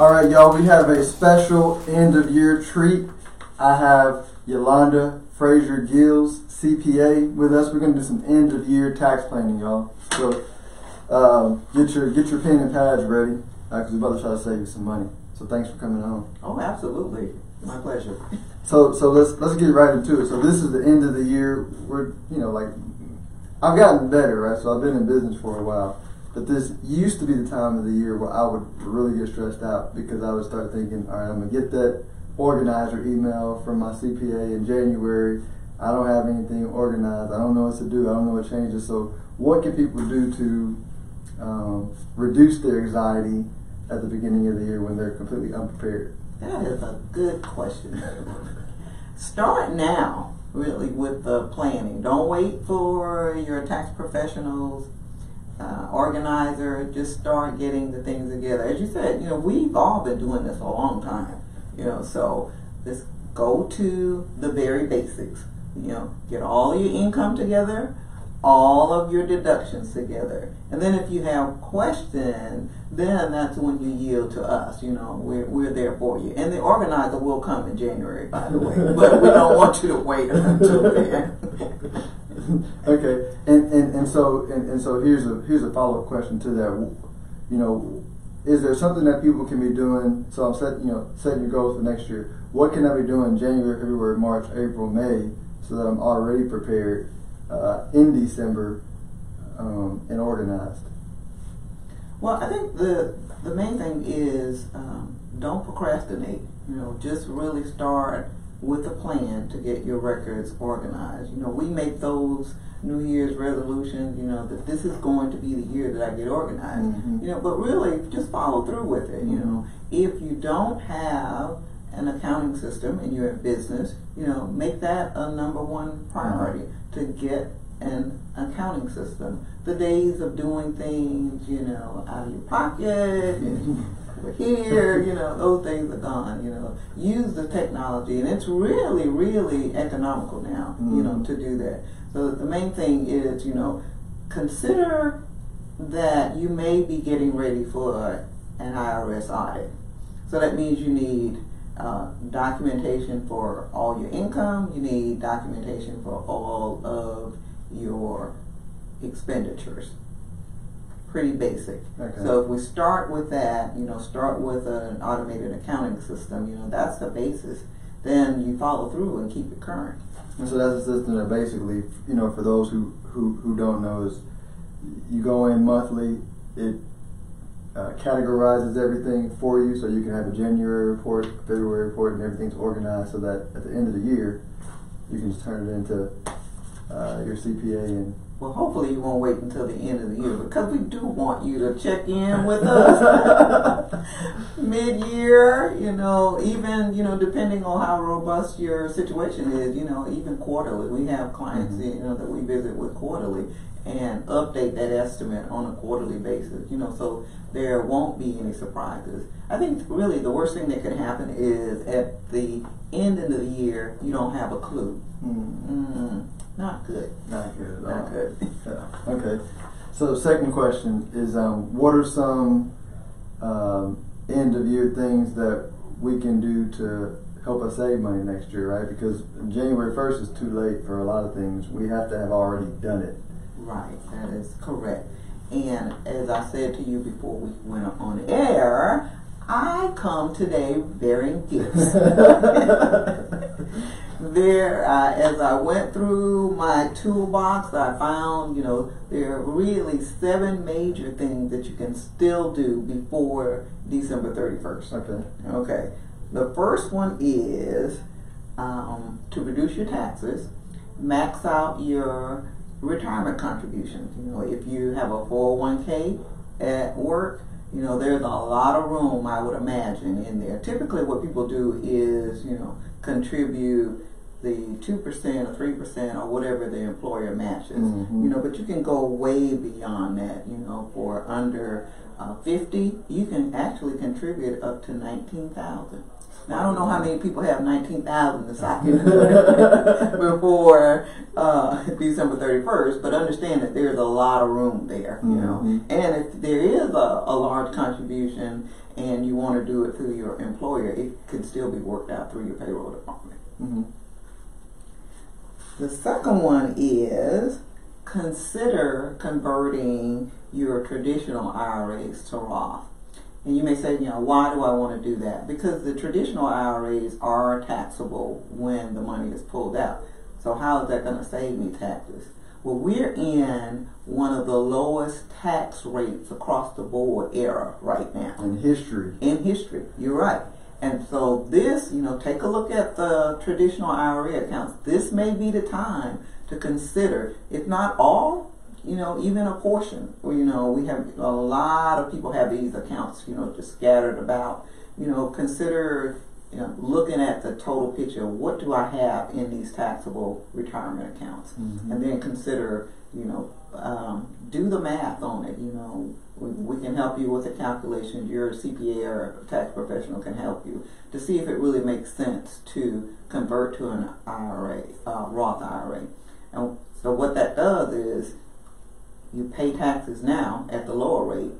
All right, y'all. We have a special end of year treat. I have Yolanda Frazier Gills, CPA, with us. We're gonna do some end of year tax planning, y'all. So um, get your get your pen and pads ready because we're about to try to save you some money. So thanks for coming on. Oh, absolutely. My pleasure. So so let's let's get right into it. So this is the end of the year. We're you know like I've gotten better, right? So I've been in business for a while. But this used to be the time of the year where I would really get stressed out because I would start thinking, all right, I'm gonna get that organizer email from my CPA in January. I don't have anything organized. I don't know what to do. I don't know what changes. So what can people do to um, reduce their anxiety at the beginning of the year when they're completely unprepared? That is a good question. Start now, really, with the planning. Don't wait for your tax professionals, uh, organizer. Just start getting the things together. As you said, you know, we've all been doing this a long time. You know, so just go to the very basics. You know, get all your income together, all of your deductions together. And then if you have questions, then that's when you yield to us. You know, we're, we're there for you. And the organizer will come in January, by the way. but we don't want you to wait until then. okay, and, and, and so and, and so here's a here's a follow up question to that. You know, is there something that people can be doing? So I'm set, you know, setting your goals for next year. What can I be doing January, February, March, April, May, so that I'm already prepared uh, in December um, and organized? Well, I think the the main thing is um, don't procrastinate. You know, just really start with a plan to get your records organized. You know, we make those New Year's resolutions, you know, that this is going to be the year that I get organized. Mm-hmm. You know, but really just follow through with it. Mm-hmm. You know, if you don't have an accounting system and you're in business, you know, make that a number one priority mm-hmm. to get an accounting system. The days of doing things, you know, out of your pocket here, you know, those things are gone, you know. Use the technology and it's really, really economical now, mm-hmm. you know, mm-hmm. to do that. So the main thing is, you know, consider that you may be getting ready for an IRS audit. So that means you need uh, documentation for all your income, you need documentation for all of your expenditures pretty basic. Okay. So if we start with that, you know, start with an automated accounting system, you know, that's the basis. Then you follow through and keep it current. And so that's a system that basically, you know, for those who, who, who don't know is you go in monthly, it uh, categorizes everything for you so you can have a January report, February report, and everything's organized so that at the end of the year, you can just turn it into uh, your CPA and well, hopefully you won't wait until the end of the year because we do want you to check in with us mid-year. You know, even you know, depending on how robust your situation is, you know, even quarterly. We have clients, mm-hmm. you know, that we visit with quarterly and update that estimate on a quarterly basis. You know, so there won't be any surprises. I think really the worst thing that could happen is at the end of the year you don't have a clue. Mm-hmm. Mm-hmm. Not good. Not good. Not good. yeah. Okay. So the second question is, um, what are some um, end of year things that we can do to help us save money next year, right? Because January first is too late for a lot of things. We have to have already done it. Right. That is correct. And as I said to you before we went on air, I come today bearing gifts. there, uh, as I went through my toolbox, I found, you know, there are really seven major things that you can still do before December 31st. Okay. Okay. The first one is um, to reduce your taxes, max out your retirement contributions. You know, if you have a 401k at work, you know, there's a lot of room, I would imagine, in there. Typically, what people do is, you know, contribute the 2% or 3% or whatever the employer matches. Mm-hmm. You know, but you can go way beyond that, you know, for under uh, 50, you can actually contribute up to 19,000. Now I don't know how many people have nineteen thousand to sock in before uh, December thirty first, but understand that there's a lot of room there, you know. Mhm. And if there is a, a large contribution and you want to do it through your employer, it could still be worked out through your payroll department. Mhm. The second one is consider converting your traditional IRAs to Roth. And you may say, you know, why do I want to do that? Because the traditional IRAs are taxable when the money is pulled out. So how is that going to save me taxes? Well, we're in one of the lowest tax rates across the board era right now In history. in history. You're right. And so this, you know, take a look at the traditional IRA accounts. This may be the time to consider, if not all, you know, even a portion. Or, you know, we have a lot of people have these accounts, you know, just scattered about. You know, consider, you know, looking at the total picture. What do I have in these taxable retirement accounts? Mhm. And then consider, you know, um, do the math on it. You know, we, we can help you with the calculation. Your CPA or tax professional can help you to see if it really makes sense to convert to an IRA, uh, Roth IRA. And so what that does is you pay taxes now at the lower rate,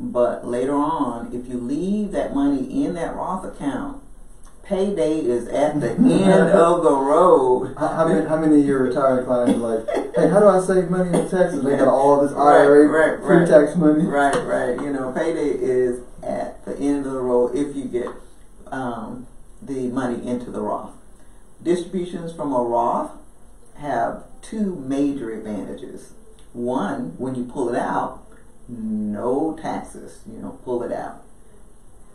but later on, if you leave that money in that Roth account, payday is at the end of the road. How, how many, how many of your retired clients are like, hey, how do I save money in Texas? They got all this IRA right, right. pre-tax money. Right, right. You know, payday is at the end of the road if you get um, the money into the Roth. Distributions from a Roth have two major advantages. One, when you pull it out, no taxes. You know, pull it out.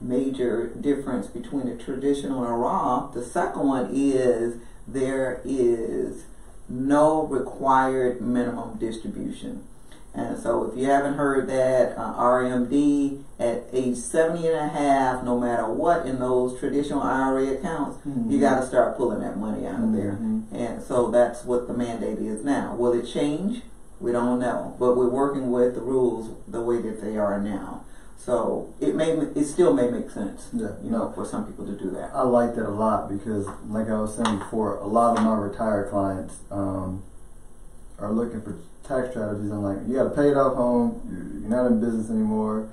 Major difference between a traditional and a Roth. The second one is there is no required minimum distribution. And so if you haven't heard that, uh, RMD at age 70 and a half, no matter what in those traditional IRA accounts, Mhm. you got to start pulling that money out of there. Mhm. And so that's what the mandate is now. Will it change? We don't know, but we're working with the rules the way that they are now. So it may, it still may make sense, Yeah, you know, for some people to do that. I like that a lot because, like I was saying before, a lot of my retired clients um, are looking for tax strategies. I'm like, you got a paid off home, you're not in business anymore,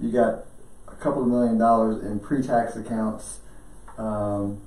you got a couple of million dollars in pre-tax accounts. Um,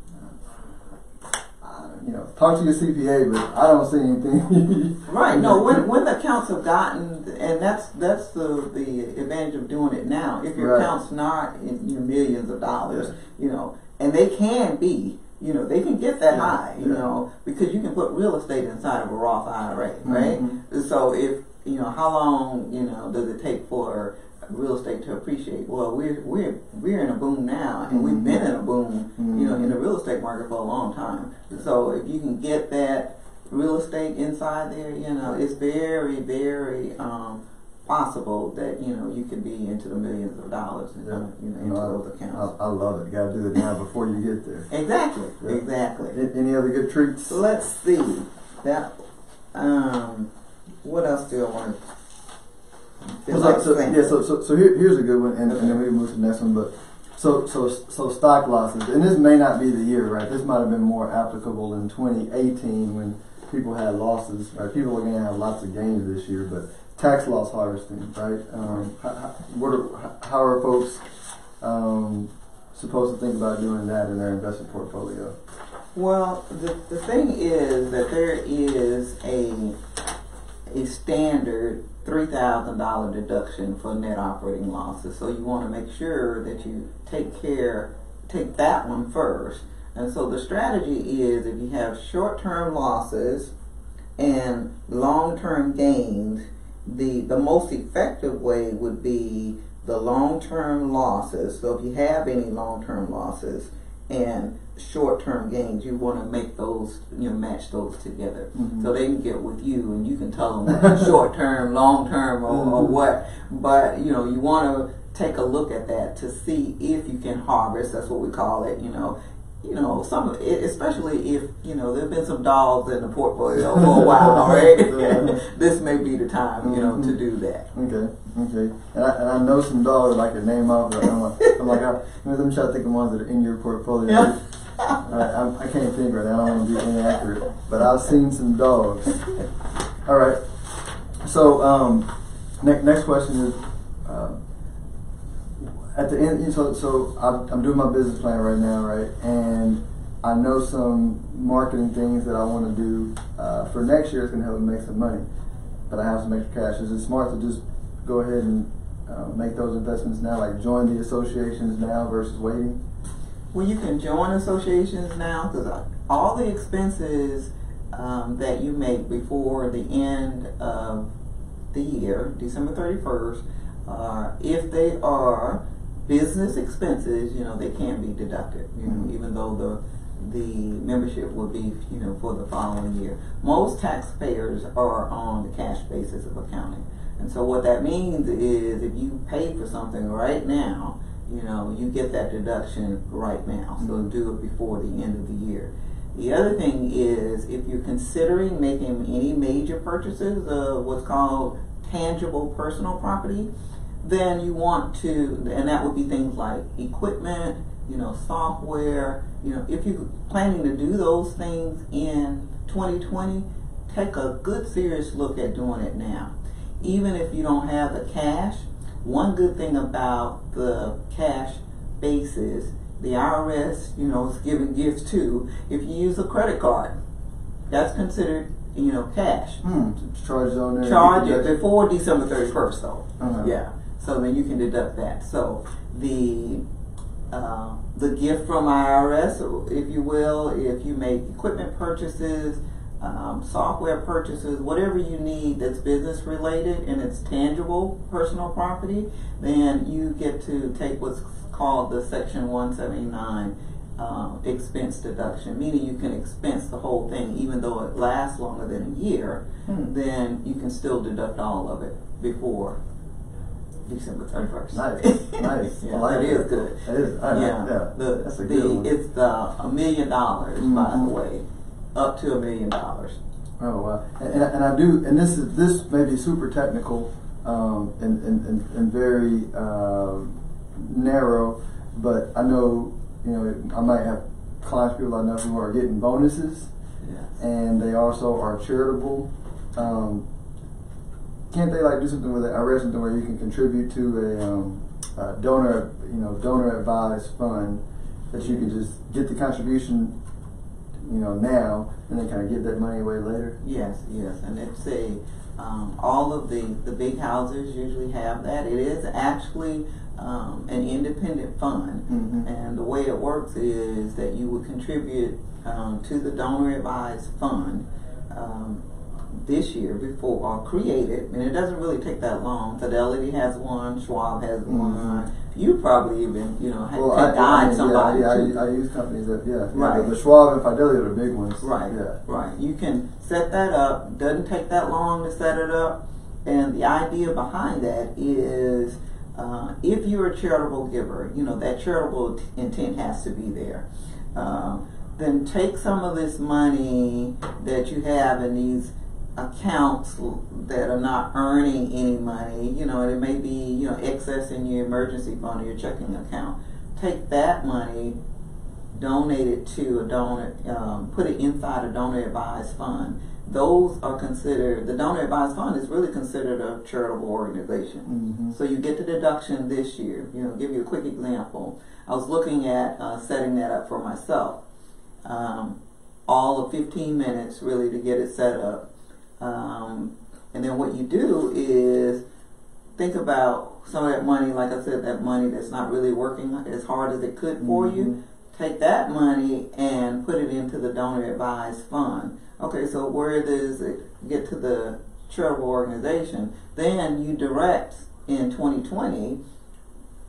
you know, talk to your CPA, but I don't see anything. Right. No. When when the accounts have gotten, and that's that's the the advantage of doing it now. If your Right. account's not in your millions of dollars, you know, and they can be, you know, they can get that Yeah, high, you yeah. know, because you can put real estate inside of a Roth IRA, right? Mhm. So if you know, how long you know does it take for real estate to appreciate? Well, we're we're we're in a boom now, and we've Mhm. been in a boom, you know, in the real estate market for a long time. So if you can get that real estate inside there, you know, it's very, very um, possible that you know you could be into the millions of dollars, uh, Yeah. you know, into know, those accounts. I, I love it. You got to do it now before you get there. exactly, Yeah. exactly. Any other good treats? Let's see that. Um, what else do I want to? So, so, yeah, so, so, so here, here's a good one, and, and then we move to the next one. But so, so, so stock losses, and this may not be the year, right? This might have been more applicable in 2018 when people had losses, right? People are going to have lots of gains this year, but tax loss harvesting, right? Um, how, how, what are, how are folks um, supposed to think about doing that in their investment portfolio? Well, the, the thing is that there is a a standard three thousand dollar deduction for net operating losses. So you want to make sure that you take care, take that one first. And so the strategy is if you have short term losses and long term gains, the the most effective way would be the long term losses. So if you have any long term losses and short term gains, you want to make those you know match those together Mhm. so they can get with you and you can tell them short term, long term, or, or Mhm. what. But you know you want to take a look at that to see if you can harvest. That's what we call it. You know, you know, some, especially if, you know, there have been some dogs in the portfolio for a while, right? this may be the time, you know, to do that. Okay, okay. And I, and I know some dogs I can name off, but I'm like, I'm like I, let me try to think of ones that are in your portfolio. Yeah. I, I, can't think right now. I don't want to be inaccurate, but I've seen some dogs. All right. So, um, next next question is, uh, at the end. So, so I'm, doing my business plan right now, right? And I know some marketing things that I want to do uh, for next year. It's going to help me make some money, but I have some extra cash. Is it smart to just go ahead and uh, make those investments now, like join the associations now versus waiting? Well, you can join associations now because all the expenses um, that you make before the end of the year, December 31st, uh, if they are business expenses, you know, they can be deducted, you know, Mhm. even though the the membership will be, you know, for the following year. Most taxpayers are on the cash basis of accounting. And so what that means is if you pay for something right now, you know, you get that deduction right now. So Mhm. do it before the end of the year. The other thing is if you're considering making any major purchases of what's called tangible personal property, then you want to, and that would be things like equipment, you know, software. You know, if you're planning to do those things in 2020, take a good serious look at doing it now. Even if you don't have the cash, one good thing about the cash basis, the IRS, you know, is giving gifts too. If you use a credit card, that's considered, you know, cash. Hmm. Charge on there. Charge it before December 31st, though. Uh-huh. Yeah. So then you can deduct that. So the uh, the gift from IRS, if you will, if you make equipment purchases, um, software purchases, whatever you need that's business related and it's tangible personal property, then you get to take what's called the Section 179 um, expense deduction, meaning you can expense the whole thing, even though it lasts longer than a year. Hmm. Then you can still deduct all of it before December 31st. Nice, nice. yeah, like that is that. good. That is, I, yeah, yeah. The, That's a the, good one. It's the a million dollars, by the Mhm. way, up to a million dollars. Oh wow! And, and, and I do, and this is this may be super technical um, and, and, and, very um narrow, but I know you know I might have clients people I know who are getting bonuses, Yes. and they also are charitable. Um, can't they like do something with it? I read something where you can contribute to a, um, a donor, you know, donor advised fund that you can just get the contribution, you know, now and then kind of give that money away later. Yes, yes, and it's a um, all of the the big houses usually have that. It is actually um, an independent fund, Mhm. and the way it works is that you would contribute um, to the donor advised fund. Um, this year before or created, and it doesn't really take that long. Fidelity has one, Schwab has Mhm. one. You probably even, you know, had, Well, I, I mean, somebody. Yeah, yeah I, I use companies that, yeah, yeah, Right. the, the Schwab and Fidelity are the big ones. Right, Yeah. right. You can set that up. Doesn't take that long to set it up. And the idea behind that is uh, if you're a charitable giver, you know, that charitable t- intent has to be there. Um, then take some of this money that you have in these accounts that are not earning any money, you know, and it may be, you know, excess in your emergency fund or your checking account. Take that money, donate it to a donor, um, put it inside a donor advised fund. Those are considered, the donor advised fund is really considered a charitable organization. Mm-hmm. So you get the deduction this year. You know, give you a quick example. I was looking at uh, setting that up for myself. Um, all of 15 minutes really to get it set up. Um, and then what you do is think about some of that money, like I said, that money that's not really working as hard as it could for Mhm. you. Take that money and put it into the donor advised fund. Okay, so where does it get to the charitable organization? Then you direct in 2020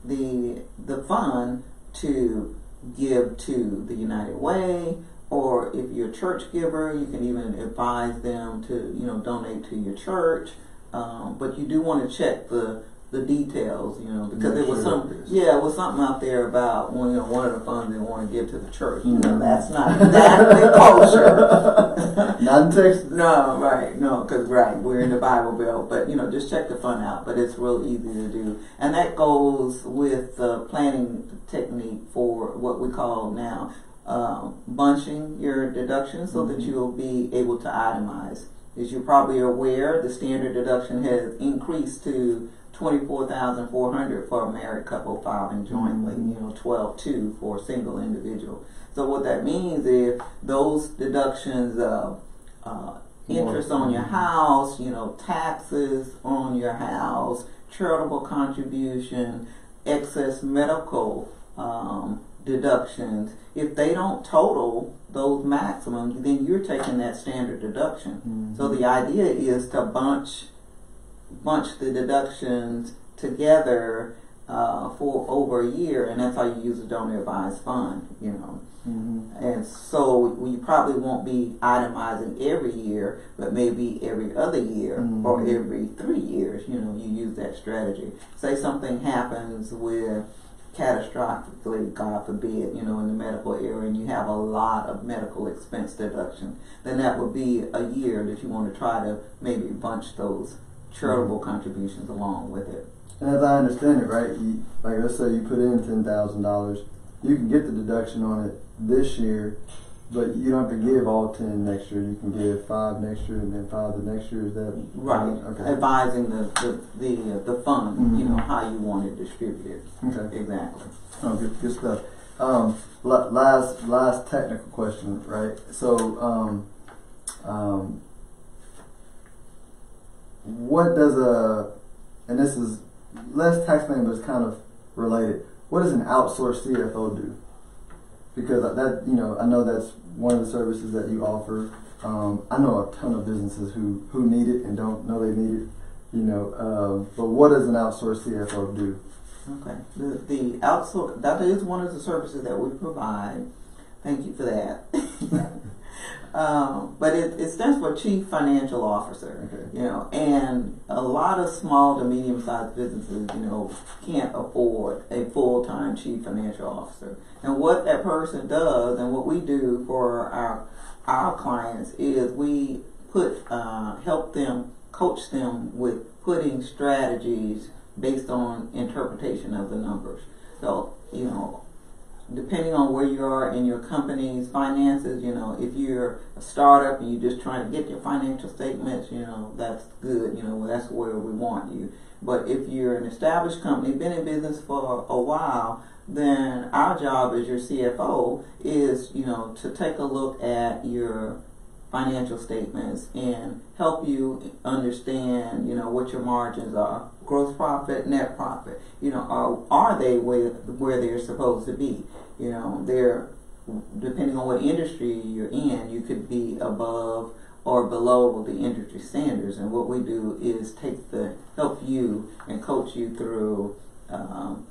the the fund to give to the United Way, or if you're a church giver, you can even advise them to you know donate to your church. Um, but you do want to check the the details, you know, because it was sure some, yeah, it was something out there about one, you know, one of the funds they want to give to the church. You know, Mhm. that's not exactly kosher. Not in Texas. No, right, no, because right, we're in the Bible Belt, but you know, just check the fund out. But it's real easy to do, and that goes with the planning technique for what we call now um, bunching your deductions, so that Mhm. you'll be able to itemize. As you're probably aware, the standard deduction has increased to twenty four thousand four hundred for a married couple filing jointly. Mhm. You know, twelve two for a single individual. So what that means is those deductions of uh, interest on your house, you know, taxes on your house, charitable contribution, excess medical um, deductions. If they don't total those maximums, then you're taking that standard deduction. So the idea is to bunch bunch the deductions together uh, for over a year, and that's how you use a donor advised fund. You know. Mhm. And so we probably won't be itemizing every year, but maybe every other year Mhm. or every three years. You know, you use that strategy. Say something happens with catastrophically, God forbid, you know, in the medical area, and you have a lot of medical expense deduction, then that would be a year that you want to try to maybe bunch those charitable mm-hmm. contributions along with it. And as I understand it, right, you, like let's say you put in ten thousand dollars, you can get the deduction on it this year, but you don't have to give all ten next year. You can give five next year and then five the next year. Is that Right. Okay. Advising the the the, uh, the fund, you know, how you want it distributed. Okay. Exactly. Oh, good, good stuff. Um, last, last technical question, right? So, um, um, what does a, and this is less tax planning, but it's kind of related. What does an outsourced CFO do? Because that, you know, I know that's one of the services that you offer. Um, I know a ton of businesses who, who need it and don't know they need it, you know. Um, but what does an outsourced CFO do? Okay. The the outsource that is one of the services that we provide. Thank you for that. um, but it, it stands for Chief Financial Officer. Okay. You know, and a lot of small to medium sized businesses, you know, can't afford a full time chief financial officer. And what that person does and what we do for our our clients is we put uh, help them coach them with putting strategies based on interpretation of the numbers. So, you know, depending on where you are in your company's finances, you know, if you're a startup and you're just trying to get your financial statements, you know, that's good, you know, that's where we want you. But if you're an established company, been in business for a while, then our job as your CFO is, you know, to take a look at your financial statements and help you understand, you know, what your margins are, gross profit, net profit. You know, are are they where where they're supposed to be? You know, they're depending on what industry you're in, you could be above or below the industry standards. And what we do is take the help you and coach you through um,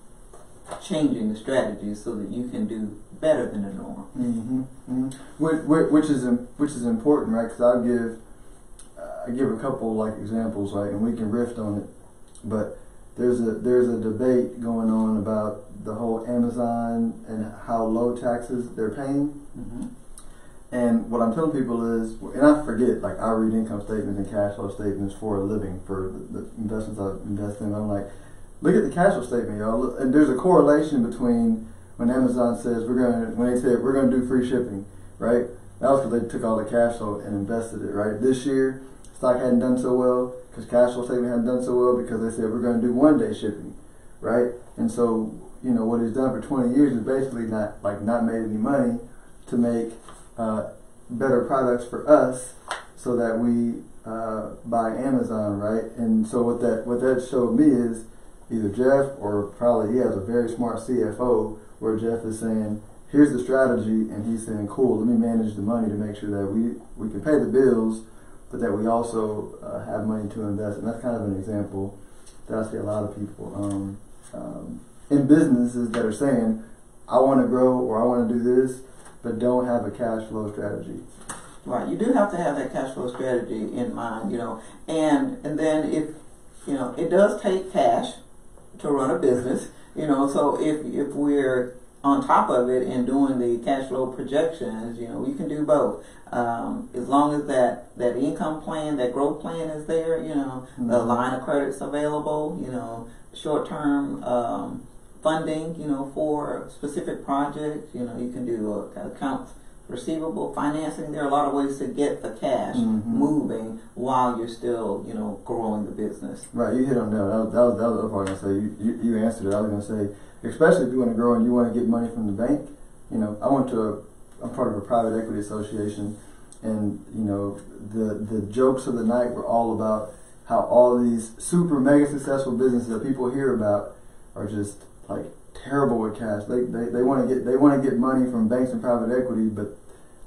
changing the strategies so that you can do better than the norm. Mm-hmm. mm-hmm. Which, which, is which is important, right? Because I'll give uh, I give a couple like examples, right, and we can riff on it. But there's a there's a debate going on about the whole Amazon and how low taxes they're paying. Mm-hmm. And what I'm telling people is, and I forget, like I read income statements and cash flow statements for a living for the, the investments I invest in. I'm like, look at the cash flow statement, y'all. And there's a correlation between when Amazon says we're gonna, when they said we're gonna do free shipping, right? That was because they took all the cash flow and invested it, right? This year, stock hadn't done so well because cash flow statement hadn't done so well because they said we're gonna do one day shipping, right? And so, you know, what he's done for 20 years is basically not like not made any money to make uh, better products for us so that we uh, buy Amazon, right? And so what that what that showed me is either Jeff or probably he has a very smart CFO where Jeff is saying, here's the strategy, and he's saying, cool, let me manage the money to make sure that we we can pay the bills, but that we also uh, have money to invest. And that's kind of an example that I see a lot of people um, um, in businesses that are saying, I want to grow or I want to do this, but don't have a cash flow strategy. Right. You do have to have that cash flow strategy in mind, you know, and and then if you know it does take cash to run a business. You know, so if if we're on top of it and doing the cash flow projections, you know, we can do both. Um, as long as that, that income plan, that growth plan is there, you know, the Mhm. line of credit's available, you know, short term um, funding, you know, for specific projects. You know, you can do uh, accounts receivable financing. There are a lot of ways to get the cash Mhm. moving while you're still, you know, growing the business. Right, you hit on that. That was, that was, that was the other part I was gonna say. You, you, you answered it. I was gonna say, especially if you want to grow and you want to get money from the bank. You know, I went to a, I'm part of a private equity association, and you know, the the jokes of the night were all about how all these super mega successful businesses that people hear about are just like terrible with cash. They they, they want to get they want to get money from banks and private equity, but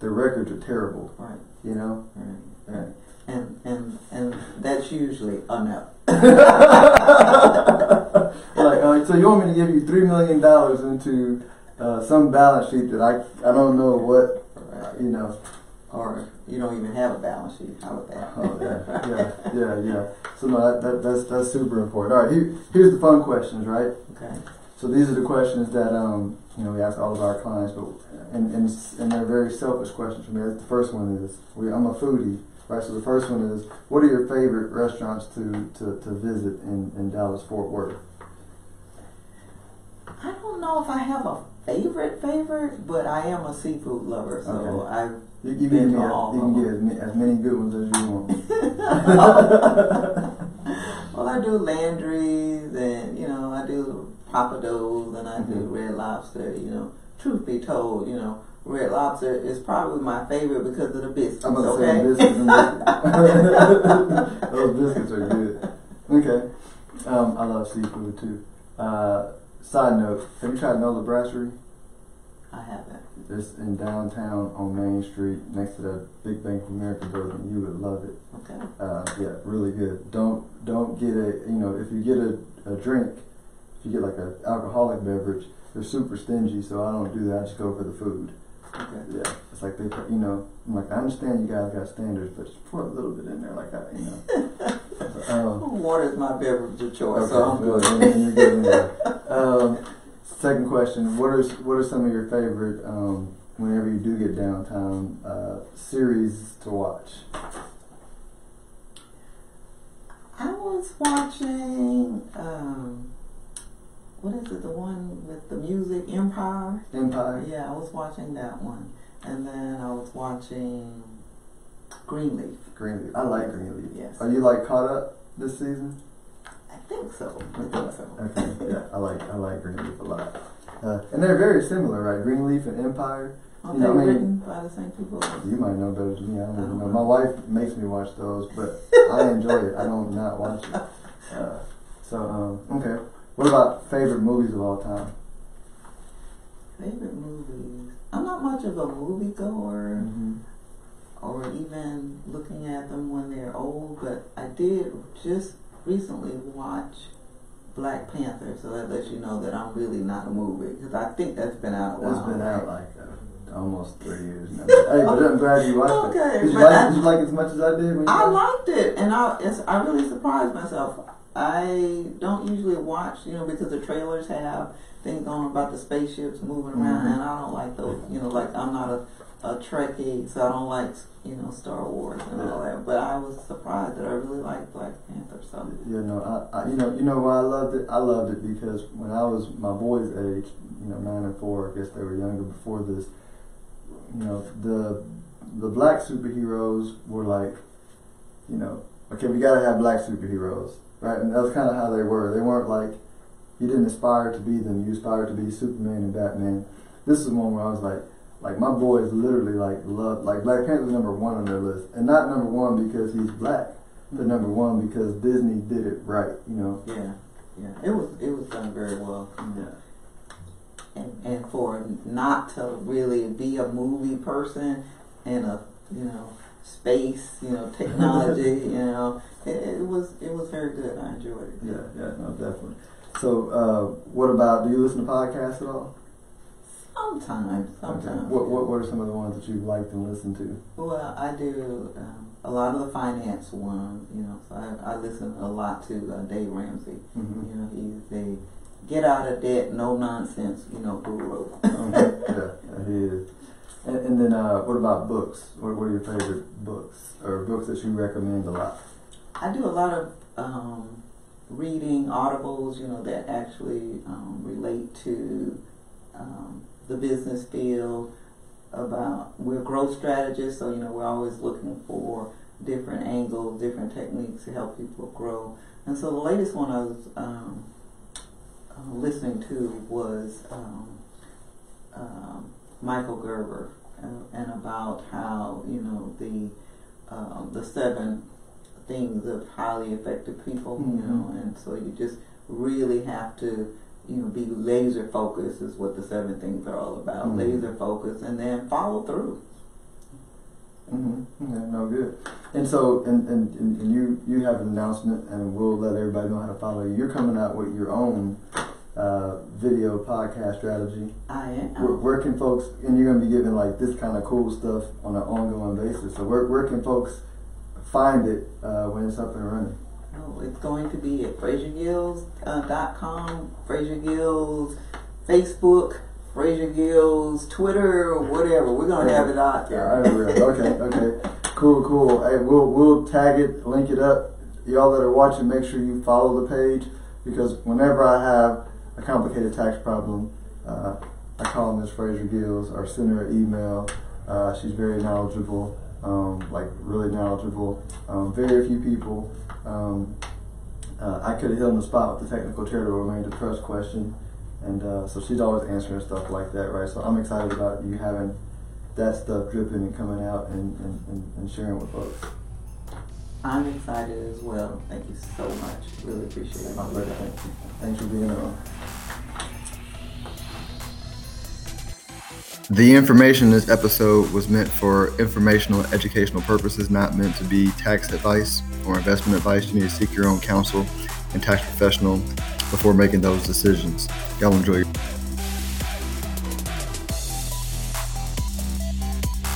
their records are terrible. Right. You know. Right. Right. And and and that's usually a no. like, uh, so you want me to give you three million dollars into uh, some balance sheet that I I don't know what Right. you know. Or you don't even have a balance sheet. How about that? Oh yeah, yeah, yeah, yeah. So no, that, that that's that's super important. All right, here, here's the fun questions, right? okay. So these are the questions that um you know we ask all of our clients, but and and, and they're very selfish questions for me. The first one is we, I'm a foodie, right? So the first one is what are your favorite restaurants to to, to visit in, in Dallas Fort Worth? I don't know if I have a favorite favorite, but I am a seafood lover, so Okay. I You, you can get all you can get as as many good ones as you want. well, I do Landry's, and you know, I do Pappadeaux, and I do Mhm. Red Lobster. You know, truth be told, you know, Red Lobster is probably my favorite because of the biscuits. I'm about to okay, say biscuits and biscuits. Those biscuits are good. Okay. Um, I love seafood too. Uh, side note, have you tried Nola Brasserie? I haven't. It's in downtown on Main Street next to the Big Bank of America building. You would love it. Okay. Uh, yeah, really good. Don't don't get a you know if you get a, a drink, you get like an alcoholic beverage, they're super stingy. So I don't do that. I just go for the food. Okay. Yeah, it's like they, put- you know, I'm like I understand you guys got standards, but just pour a little bit in there, like I, you know. um, Water is my beverage of choice, okay, so I'm good. good anyway. Um, second question: What are what are some of your favorite um, whenever you do get downtown uh, series to watch? I was watching. Um, what is it? The one with the music Empire. Empire. Yeah, I was watching that one, and then I was watching Greenleaf. Greenleaf. I like Greenleaf. Yes, Are you like caught up this season? I think so. I think so. Okay. Yeah, I like I like Greenleaf a lot. Uh, and they're very similar, right? Greenleaf and Empire. You they know, I mean- written by the same people? You might know better than me. I don't even know. Uh-huh. My wife makes me watch those, but I enjoy it. I don't not watch it. Uh, so um, okay. What about favorite movies of all time? Favorite movies? I'm not much of a movie goer. Mm-hmm. or even looking at them when they're old, but I did just recently watch Black Panther, so that lets you know that I'm really not a movie because I think that's been out a while. It's been out like uh, almost three years now. hey, but I'm glad you watched Okay, it. Did you, like, I- did you like it as much as I did? When you I liked it, and I I really surprised myself. I don't usually watch, you know, because the trailers have things on about the spaceships moving around, Mhm. and I don't like those. You know, like I'm not a a Trekkie, so I don't like you know Star Wars and all that. But I was surprised that I really liked Black Panther. So Yeah, no, I, I, you know, you know why I loved it. I loved it because when I was my boys' age, you know, nine and four, I guess they were younger before this. You know, the the black superheroes were like, you know, okay, we gotta have black superheroes, right? And that's kind of how they were. They weren't like you didn't aspire to be them. You aspired to be Superman and Batman. This is one where I was like, like my boys literally like loved like Black Panther was number one on their list, and not number one because he's black, but hmm. number one because Disney did it right. You know. yeah, yeah, it was it was done very well. Yeah. and, and for not to really be a movie person and a you know space you know technology you know it, it was it was very good I enjoyed it Yeah, yeah, no, definitely. So, uh, what about? Do you listen to podcasts at all? Sometimes, sometimes. What, what What are some of the ones that you've liked and listened to? Well, I do um, a lot of the finance ones, you know. So I, I listen a lot to uh, Dave Ramsey. Mm-hmm. You know, he's the get out of debt, no nonsense, you know, guru. okay. Yeah, he is. And, and then, uh, what about books? What, what are your favorite books or books that you recommend a lot? I do a lot of um, reading audibles, you know, that actually um, relate to um, the business field. About we're growth strategists, so you know we're always looking for different angles, different techniques to help people grow. And so the latest one I was um, uh, listening to was um, um, Michael Gerber, uh, and about how you know the um, the seven things of highly effective people, you Mhm. know, and so you just really have to, you know, be laser focused is what the seven things are all about. Mhm. Laser focused, and then follow through. Mm-hmm. Yeah, no good. And so, and, and, and and you you have an announcement, and we'll let everybody know how to follow you. You're coming out with your own uh, video podcast strategy. I am. Where, where can folks, and you're going to be giving like this kind of cool stuff on an ongoing basis. So where, where can folks find it uh, when it's up and running? Oh, it's going to be at Frazier Gills, Facebook, Frazier Gills, Twitter, or whatever. We're going to have it out there. All right, okay, okay, cool, cool. Hey, we'll we'll tag it, link it up. Y'all that are watching, make sure you follow the page because whenever I have a complicated tax problem, uh, I call Ms. Frazier Gills or send her an email. Uh, she's very knowledgeable, um, like really knowledgeable. Um, very few people. Um, uh, I could have hit on the spot with the technical remainder trust question, and uh, so she's always answering stuff like that, right? So I'm excited about you having that stuff dripping and coming out and, and, and sharing with folks. I'm excited as well. Thank you so much. Really appreciate it. My pleasure. Thank you. Thanks for being on. The information in this episode was meant for informational and educational purposes, not meant to be tax advice or investment advice. You need to seek your own counsel and tax professional before making those decisions. Y'all enjoy.